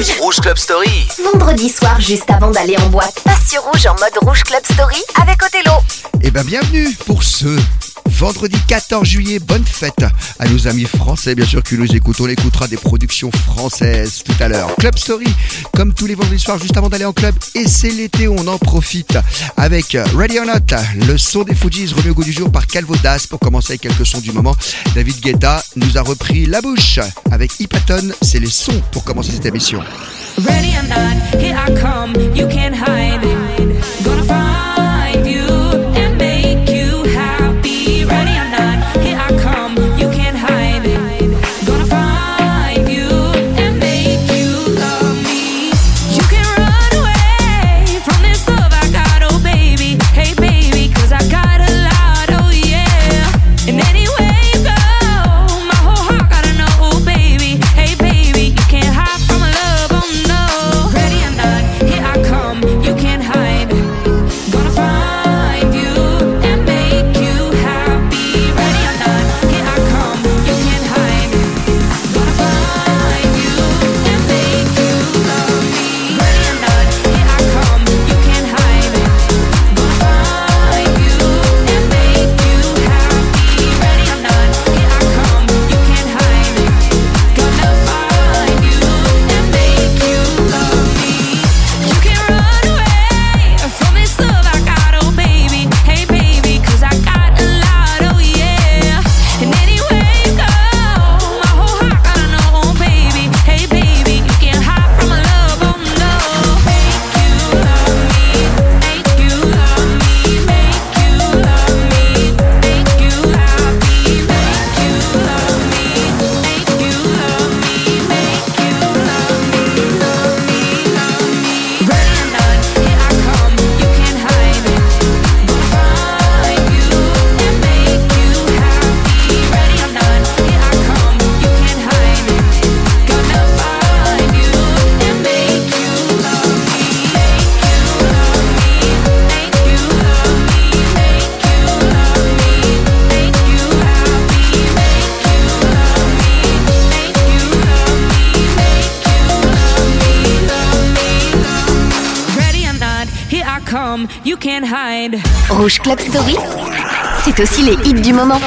Rouge. Club Story. Vendredi soir, juste avant d'aller en boîte. Passe sur Rouge en mode Rouge Club Story avec Othello. Eh ben bienvenue pour ceux vendredi 14 juillet. Bonne fête à nos amis français, bien sûr, que nous écoutons, On écoutera des productions françaises tout à l'heure. Club Story, comme tous les vendredis soirs, juste avant d'aller en club. Et c'est l'été, on en profite avec Ready or Not, le son des Fujis, remis au goût du jour par Calvodas pour commencer avec quelques sons du moment. David Guetta nous a repris la bouche avec Hypaton. C'est les sons pour commencer cette émission. Ready or not, here I come, you hide. Club Story, c'est aussi les hits du moment.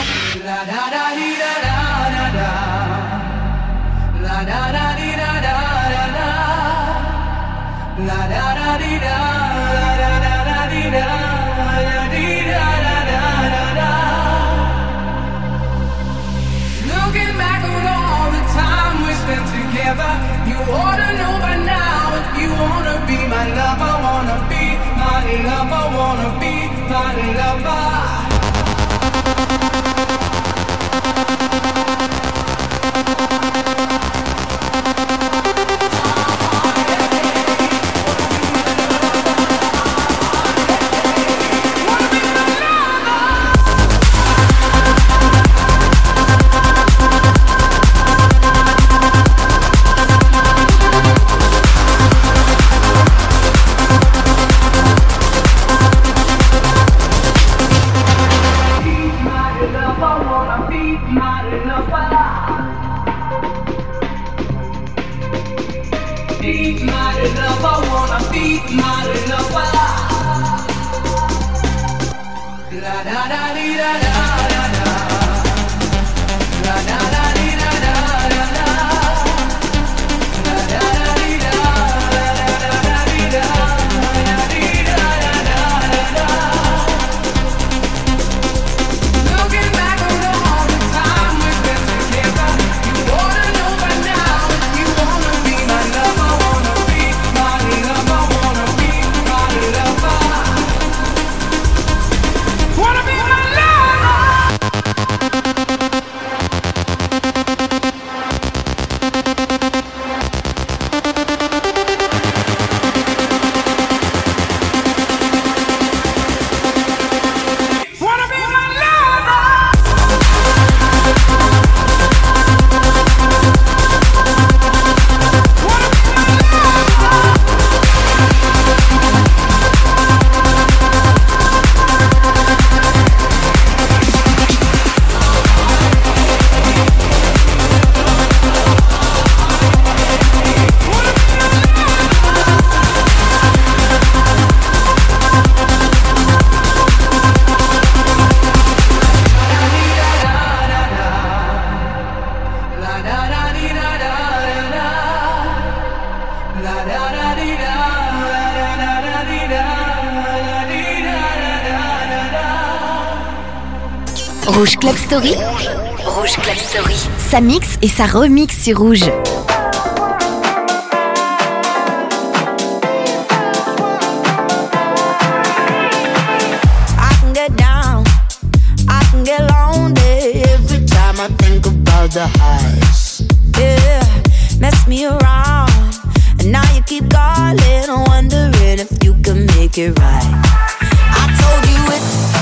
Be not enough, I wanna be not enough. La da da dee da da. ça mixe et ça remixe sur rouge. the highs. Yeah, mess me around. And now you keep calling, wondering if you can make it right. I told you it's.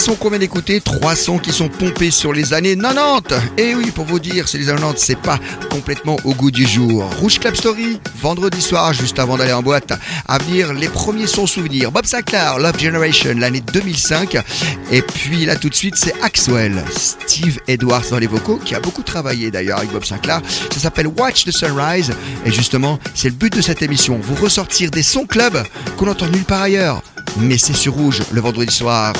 sons qu'on vient d'écouter, trois sons qui sont pompés sur les années 90. Et eh oui, pour vous dire, c'est les années 90, c'est pas complètement au goût du jour. Rouge Club Story, vendredi soir, juste avant d'aller en boîte. À venir, les premiers sons souvenirs. Bob Sinclair, Love Generation, l'année 2005. Et puis là, tout de suite, c'est Axwell, Steve Edwards dans les vocaux, qui a beaucoup travaillé d'ailleurs avec Bob Sinclair. Ça s'appelle Watch the Sunrise. Et justement, c'est le but de cette émission. Vous ressortir des sons club qu'on n'entend nulle part ailleurs mais c'est sur Rouge le vendredi soir.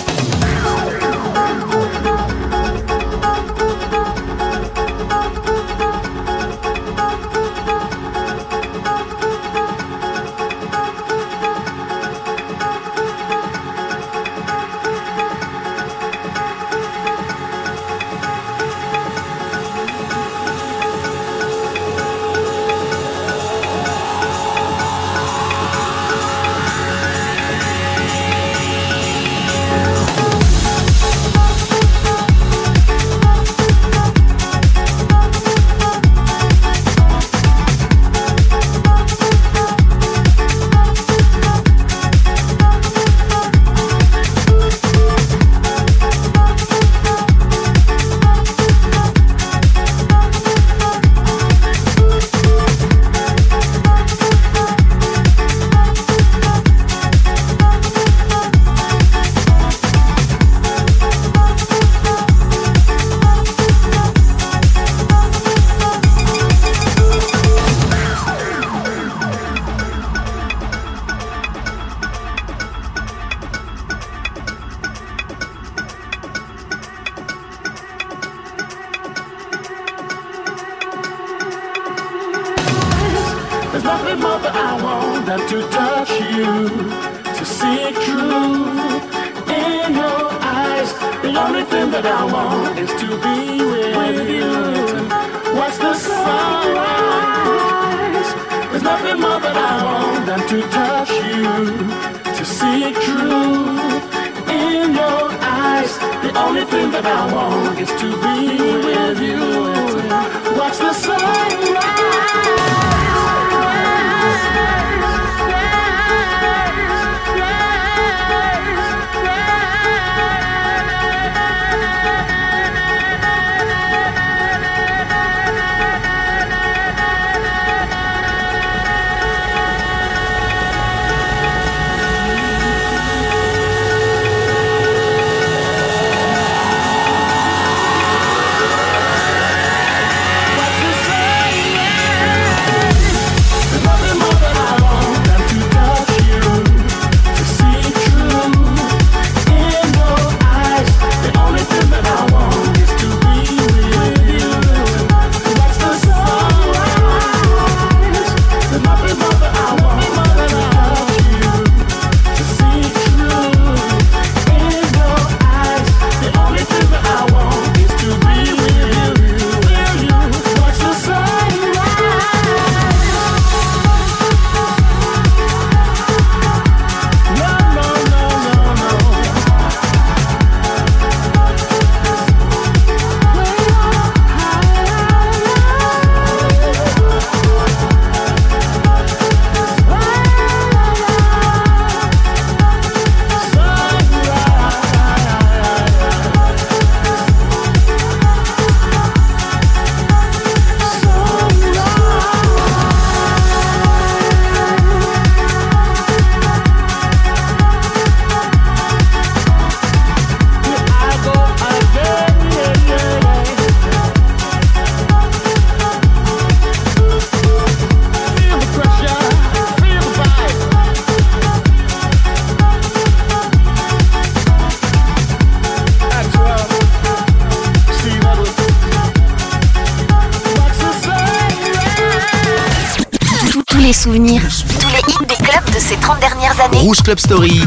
Rouge Club Story.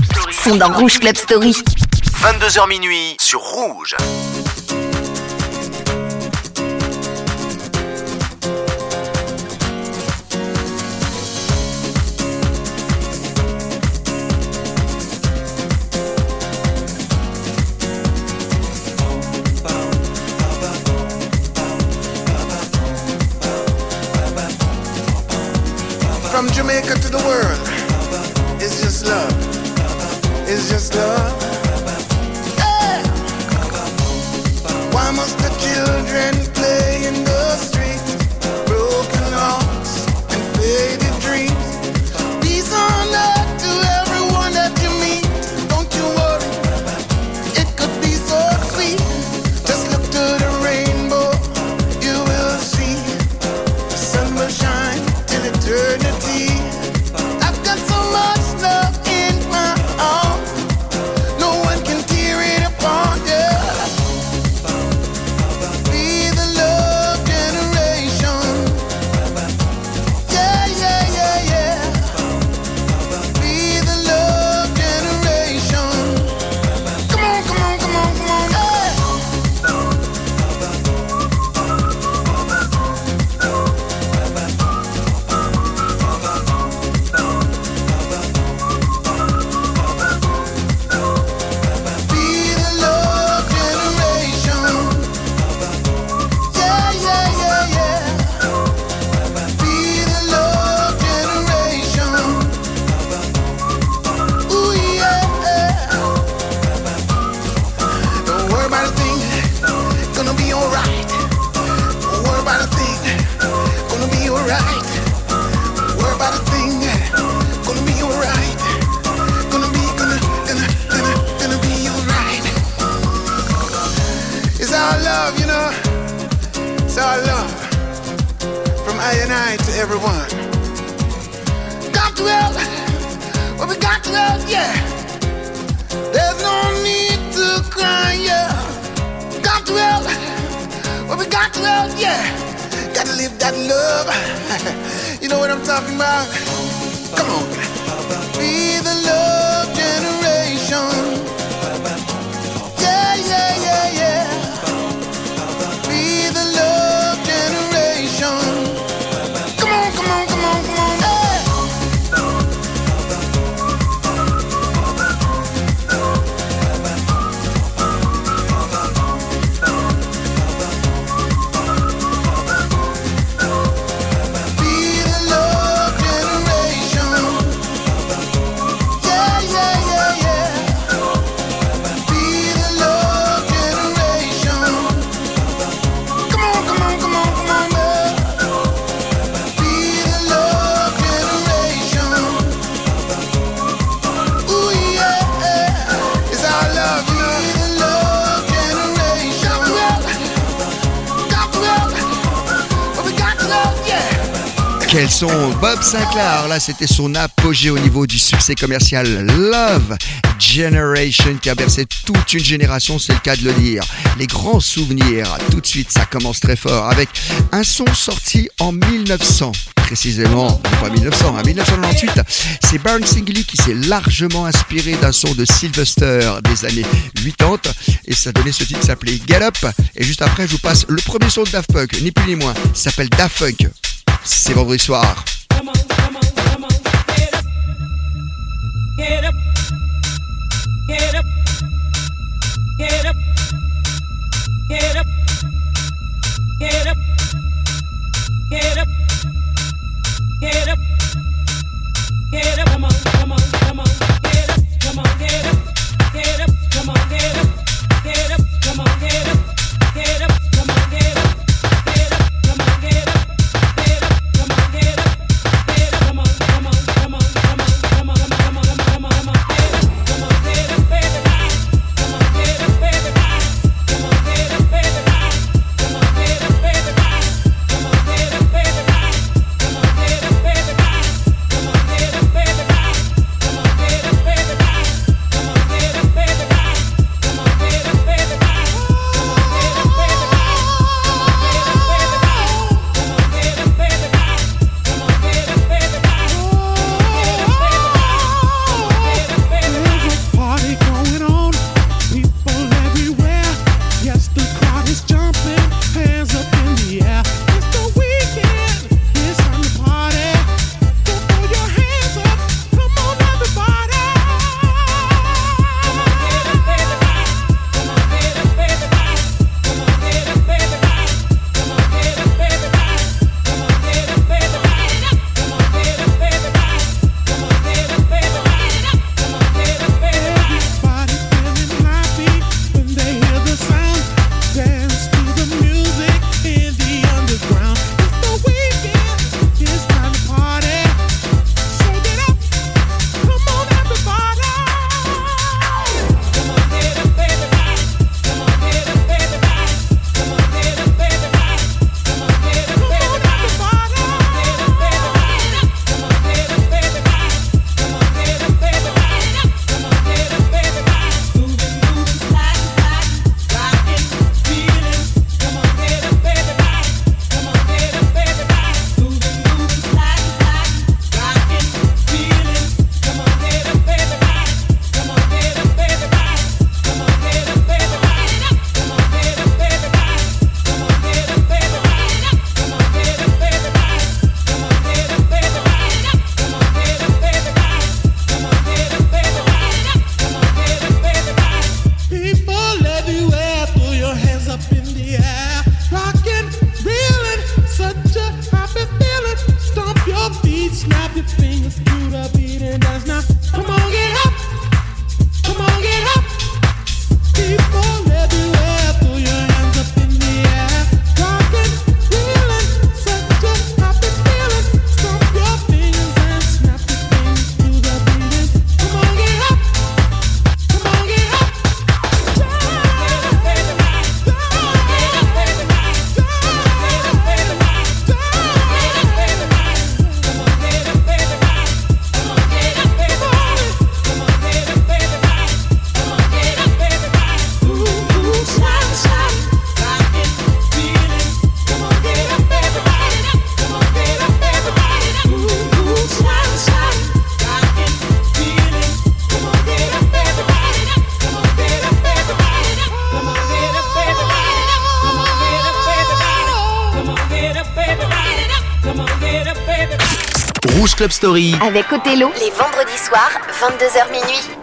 Sont dans Rouge Club Story. 22h minuit sur Rouge. From Jamaica to the world. It's just love. It's just love. Hey! Why must the children got to love what we got to love, yeah. Got to live that love. you know what I'm talking about? Come on. Quel son Bob Sinclair, là c'était son apogée au niveau du succès commercial. Love Generation qui a bercé toute une génération, c'est le cas de le dire. Les grands souvenirs, tout de suite ça commence très fort avec un son sorti en 1900 précisément, pas 1900, hein, 1998, c'est Barnes Singley qui s'est largement inspiré d'un son de Sylvester des années 80 et ça donnait ce titre qui s'appelait Gallop. Et juste après, je vous passe le premier son de Daft Punk, ni plus ni moins, s'appelle Daft c'est vendredi soir. Get up. Avec Othello, les vendredis soirs, 22h minuit.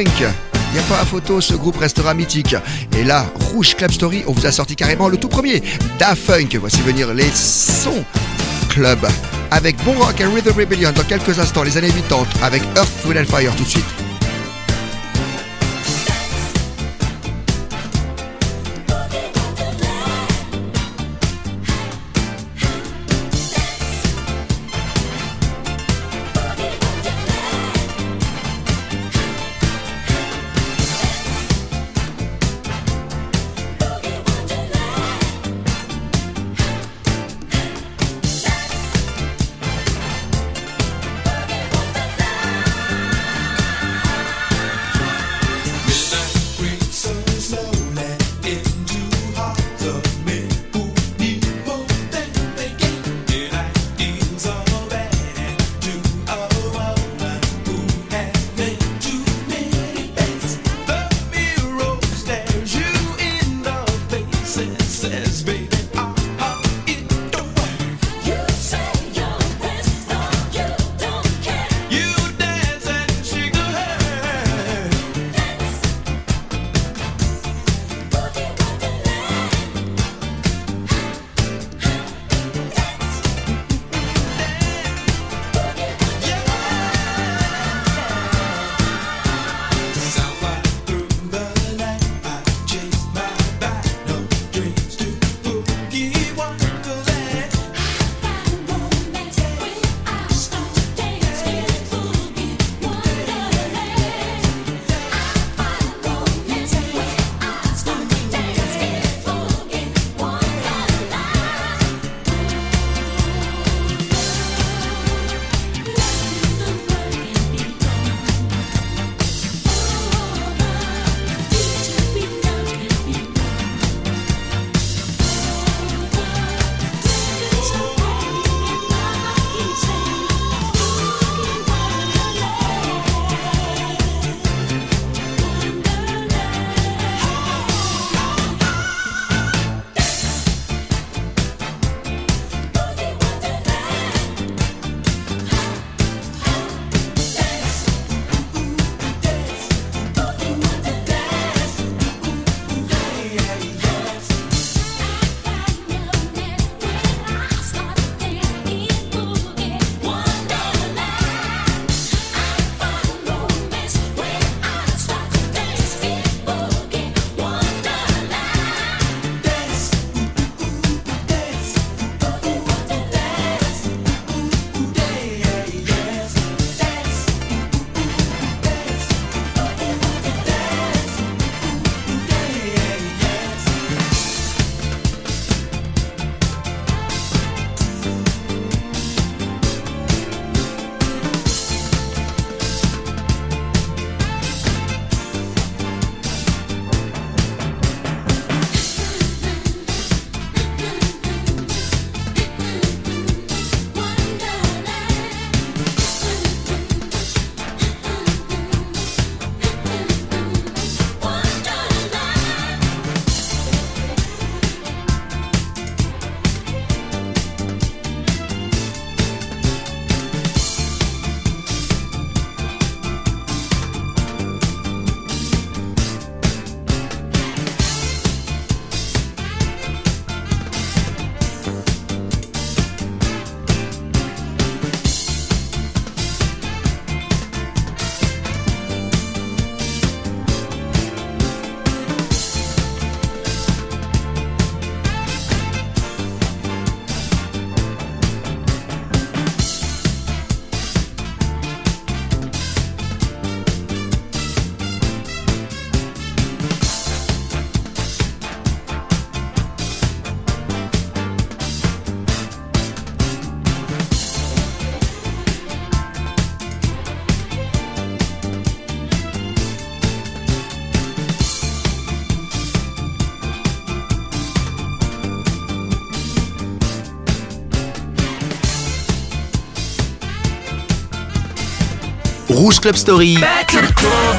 Il n'y a pas à photo, ce groupe restera mythique. Et là, Rouge Club Story, on vous a sorti carrément le tout premier, Daft Punk. Voici venir les sons club. Avec Bon Rock et Rhythm Rebellion dans quelques instants, les années 80, avec Earth, Wind and Fire tout de suite.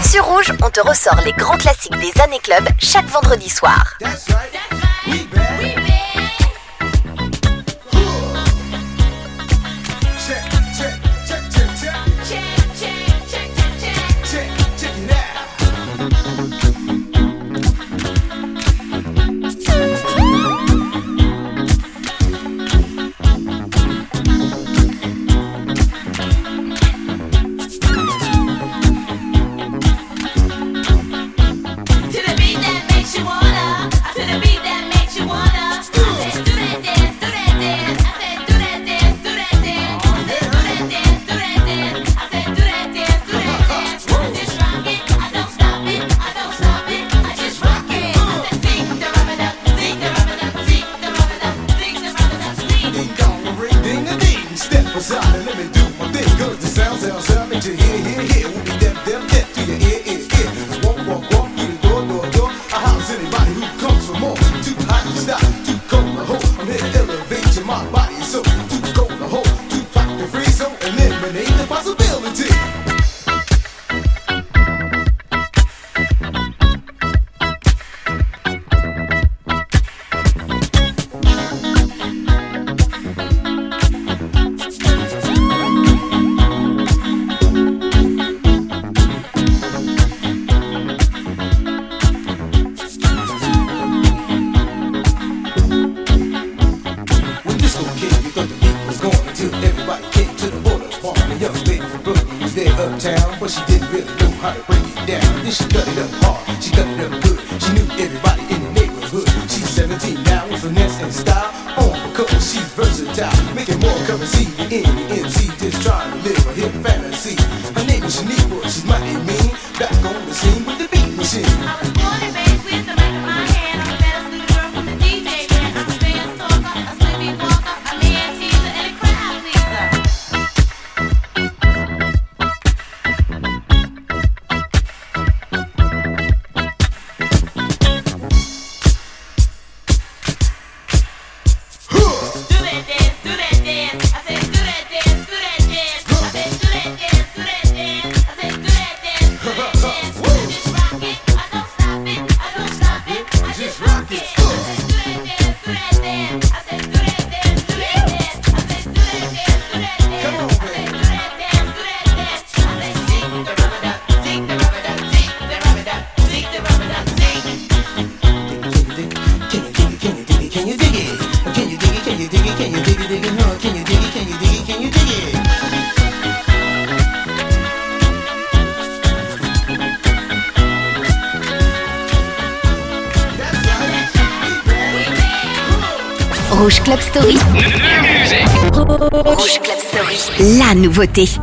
Sur Rouge, on te ressort les grands classiques des années club chaque vendredi soir. nouveauté.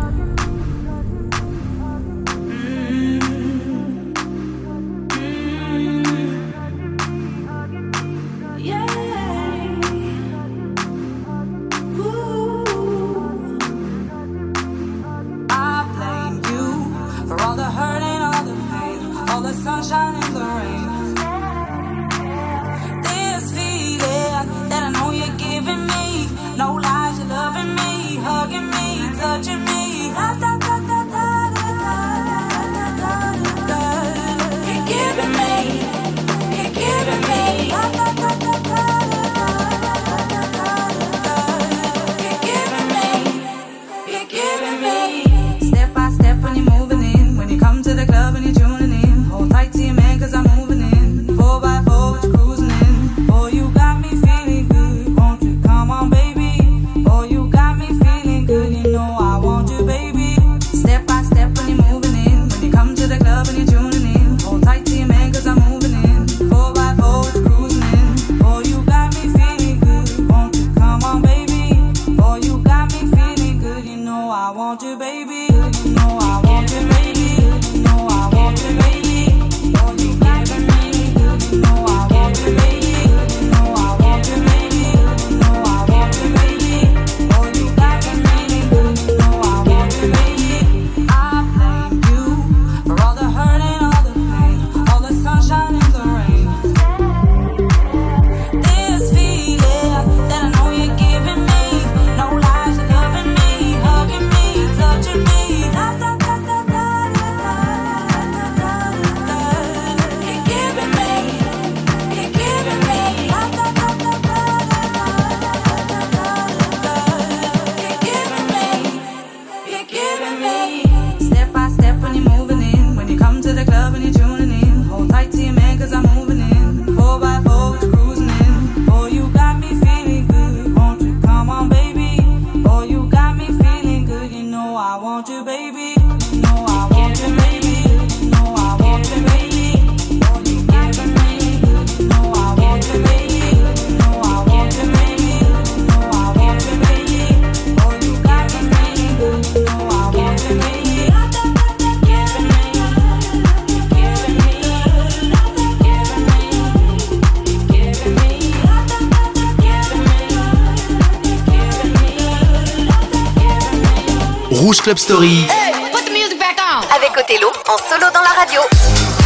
Rouge Club Story. Hey, put the music back on. Avec Othello, en solo dans la radio.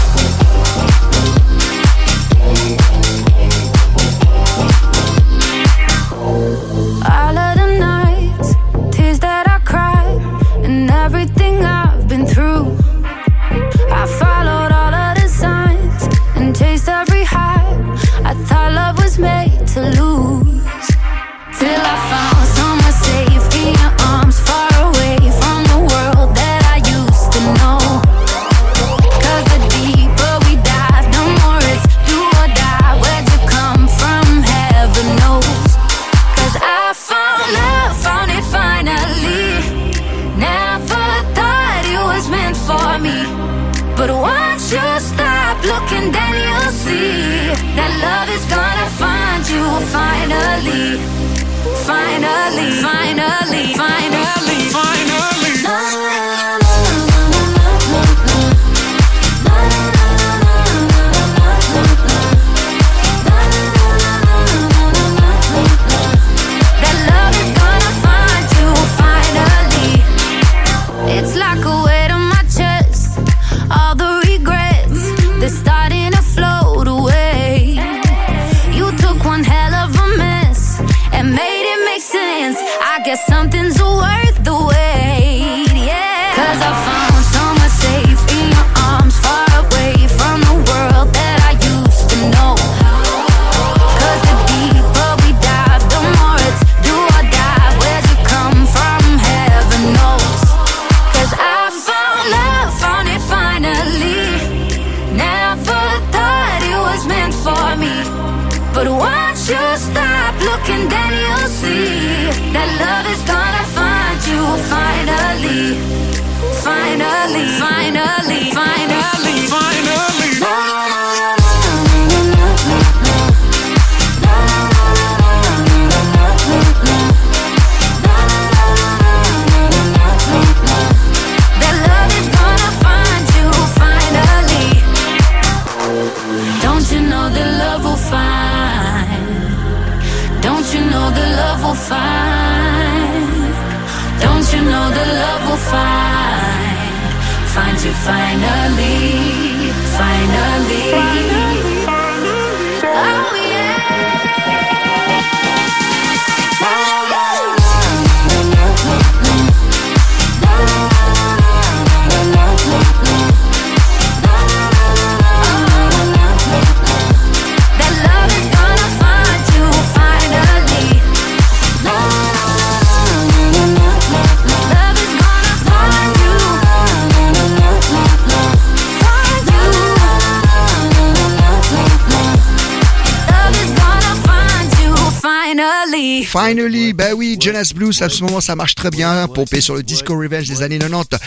Jonas Blues, à ce moment ça marche très bien, pompé sur le disco revenge des années 90.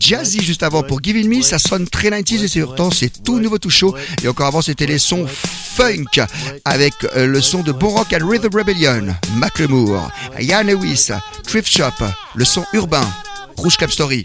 Jazzy juste avant pour Giving Me, ça sonne très 90s et pourtant c'est tout nouveau tout chaud. Et encore avant c'était les sons funk avec euh, le son de Bon Rock and Rhythm Rebellion, Macklemore, Ian Lewis, Thrift Shop, le son urbain, Rouge Club Story.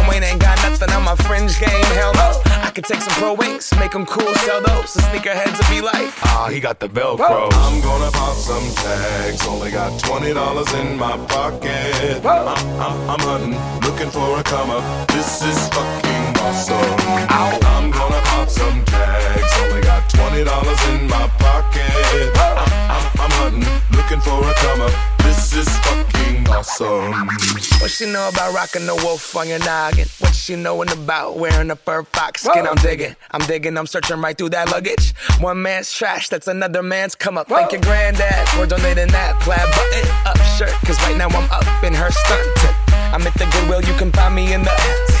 Wayne ain't got nothing on my fringe game. Hell no. I could take some pro wings, make them cool, sell those. The sneakerheads will be like, ah, he got the Velcro. I'm gonna pop some tags. Only got twenty dollars in my pocket. I'm, I'm, I'm hunting, looking for a come up. This is fucking awesome. I'm gonna pop some tags. Only got dollars in my pocket. I'm, I'm, I'm hunting, looking for a come up. This is fucking awesome. What she know about rocking the wolf on your noggin? What she knowin' about wearing a fur fox skin? I'm digging, I'm digging, I'm searching right through that luggage. One man's trash, that's another man's come up. Thank your granddad for donating that plaid button up shirt. Cause right now I'm up in her stunt. I'm at the Goodwill, you can find me in the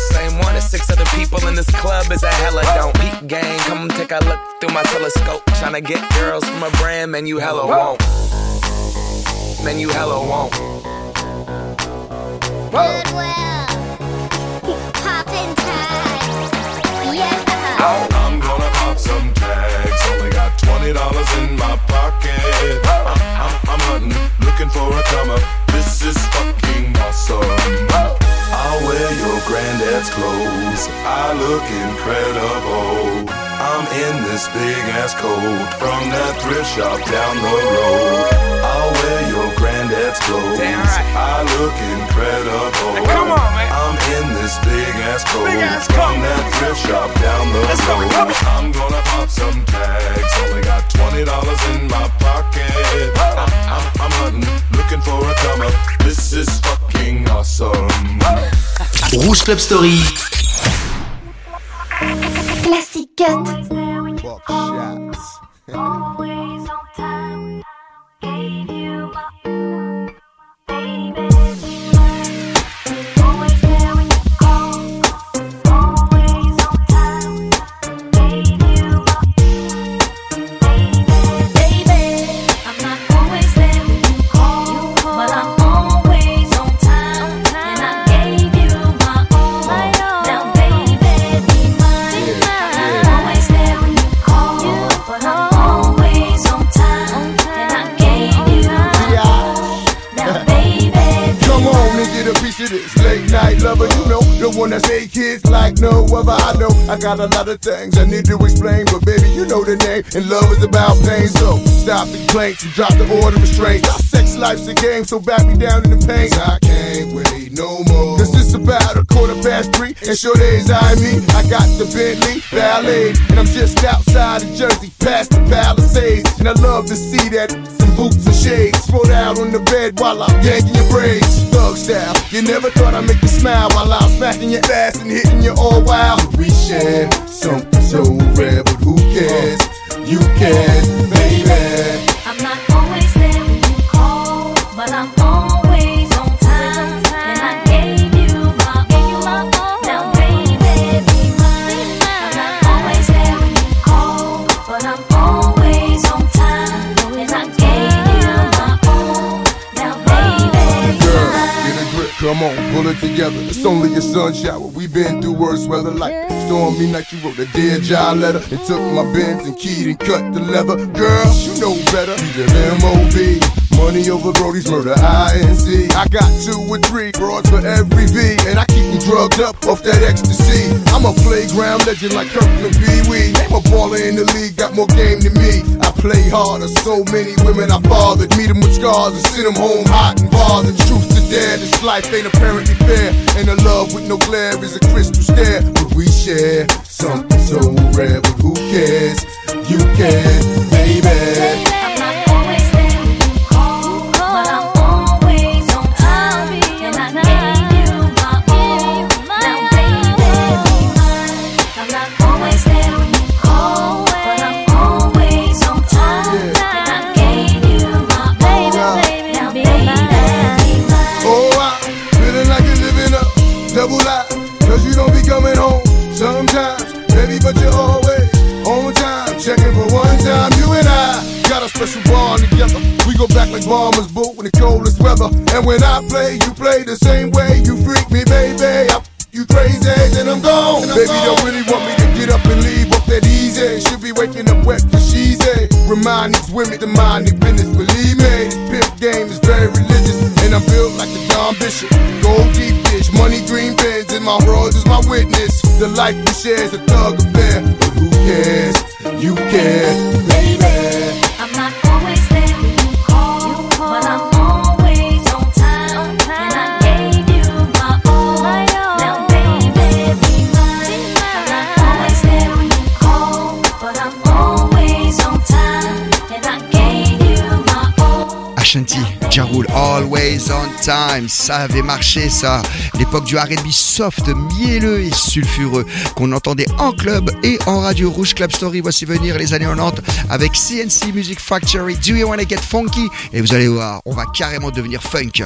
same one as six other people in this club is a hella don't. Peep gang, come take a look through my telescope. Tryna get girls from a brand, man, you hella won't. Man, you hella won't. Goodwill. Poppin' tags. Yeah. I'm gonna pop some tags. Only got twenty dollars in my pocket. I'm, I'm, I'm hunting, looking for a come up. This is fucking awesome. I'll wear your granddad's clothes. I look incredible. I'm in this big ass coat from that thrift shop down the road. I'll wear your granddad's clothes. I look incredible. come on, man. I'm in this big ass coat Big ass from coat. that thrift shop down the Let's road. come on. I'm gonna pop some tags. Only got twenty dollars in my pocket. I'm, I'm, I'm hunting, looking for a come up. This is fucking awesome. Rouge Club Story. Classic cut. Buck shots. Come got a lot of things I need to explain, but baby, you know the name. And love is about pain, so stop the complaints and drop the order of restraint. Sex life's a game, so back me down in the pain. I can't wait no more. Cause it's about quarter past three, and sure days I me. I got the Bentley Ballet, and I'm just outside of Jersey, past the Palisades. And I love to see that some boots and shades spread out on the bed while I'm yanking your braids. Thug style, you never thought I'd make you smile while I'm smacking your ass and hitting you all wild. We share something so rare, but who cares? You can, baby. It together. It's only a sun shower. We've been through worse weather like stormy night. You wrote a dear job letter and took my bins and keyed and cut the leather. Girl, you know better. You live MOB. Money over Brody's murder, INC. I got two or three broads for every V, and I keep them drugged up off that ecstasy. I'm a playground legend like Kirkland Pee Wee. Name a baller in the league, got more game than me. I play harder, so many women I fathered. Meet them with scars and send them home hot and bothered. Truth to dare, this life ain't apparently fair. And a love with no glare is a crystal stare. But we share something so rare, but who cares? You can, baby. Special bond together. We go back like bombers, boot in the coldest weather. And when I play, you play the same way. You freak me, baby. I you crazy, then I'm gone. Baby, don't really want me to get up and leave off that easy. Should be waking up wet for she's a. Remind these women to mind their business. Believe me, pimp game is very religious. And I'm built like a Don Bishop. Gold deep dish, money green pens, and my world is my witness. The life we share is a thug affair. But who cares? You care, baby. Always on time, ça avait marché ça. L'époque du R&B soft, mielleux et sulfureux qu'on entendait en club et en radio Rouge Club Story. Voici venir les années 90 avec CNC Music Factory. Do you wanna get funky? Et vous allez voir, on va carrément devenir funk.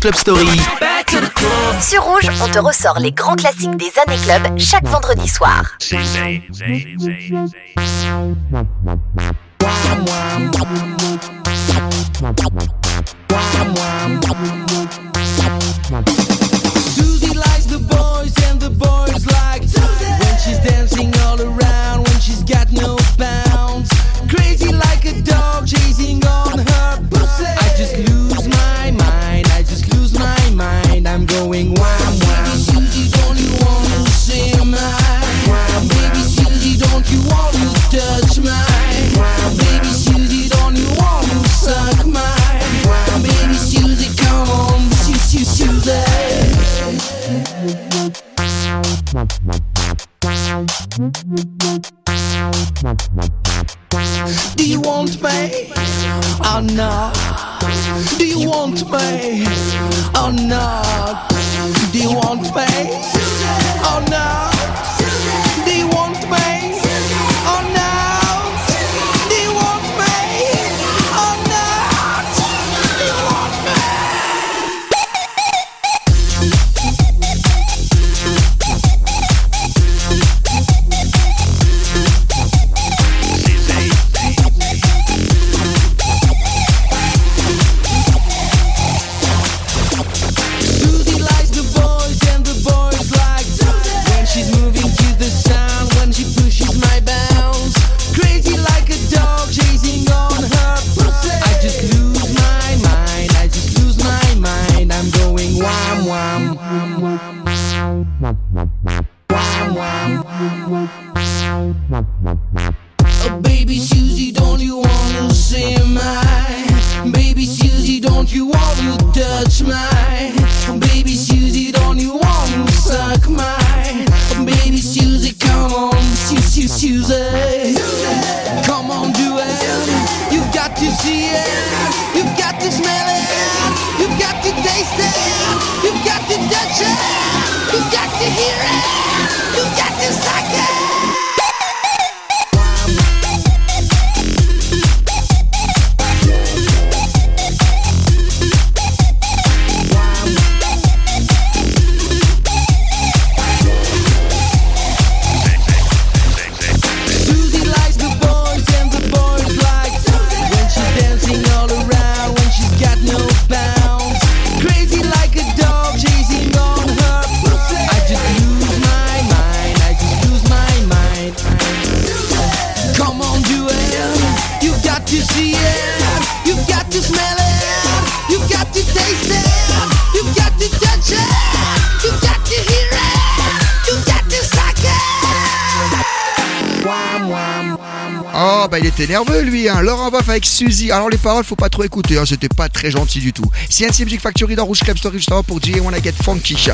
Club Story. Sur Rouge, on te ressort les grands classiques des années club chaque vendredi soir. Oh bah il était nerveux lui hein. Laurent Boff avec Suzy. Alors les paroles faut pas trop écouter hein. C'était pas très gentil du tout. CNC Music Factory dans Rouge Club Story justement pour DJ Wanna Get Funky.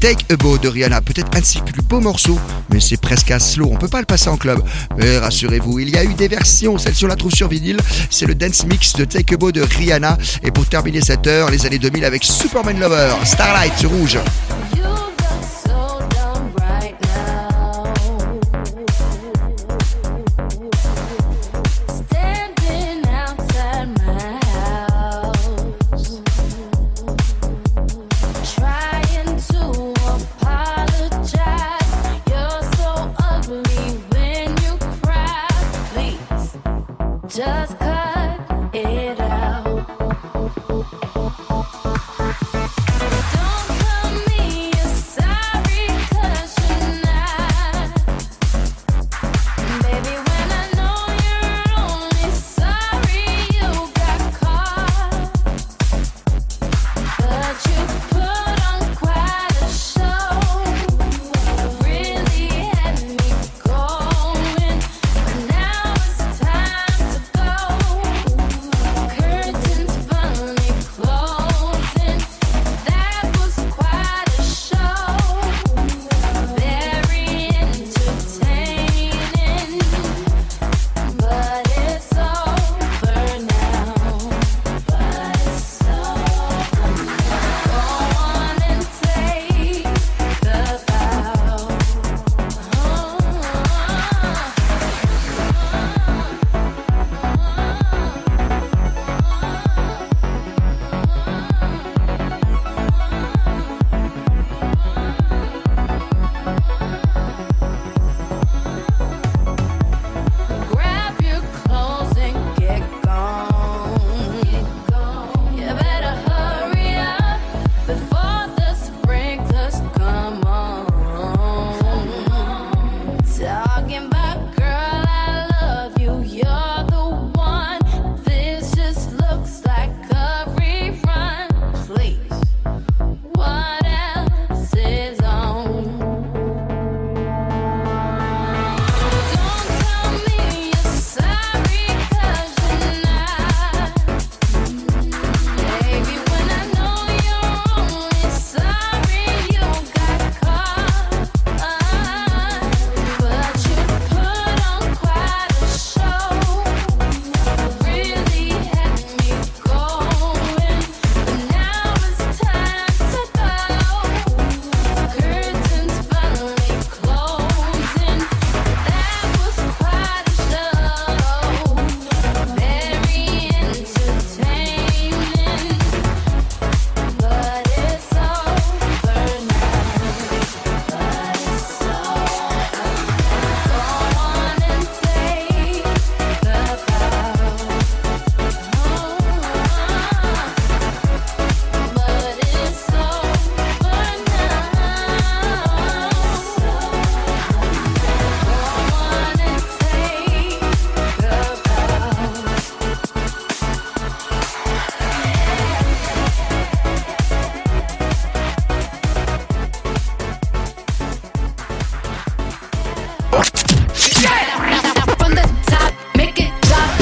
Take a Bow de Rihanna. Peut-être un de ses plus beaux morceaux Mais c'est presque à slow. On peut pas le passer en club. Mais rassurez-vous Il y a eu des versions. Celle-ci on la trouve sur vinyle. C'est le dance mix de Take a Bow de Rihanna. Et pour terminer cette heure Les années 2000 avec Superman Lover. Starlight Rouge.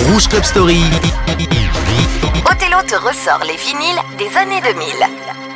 Rouge Club Story. Othello te ressort les vinyles des années 2000.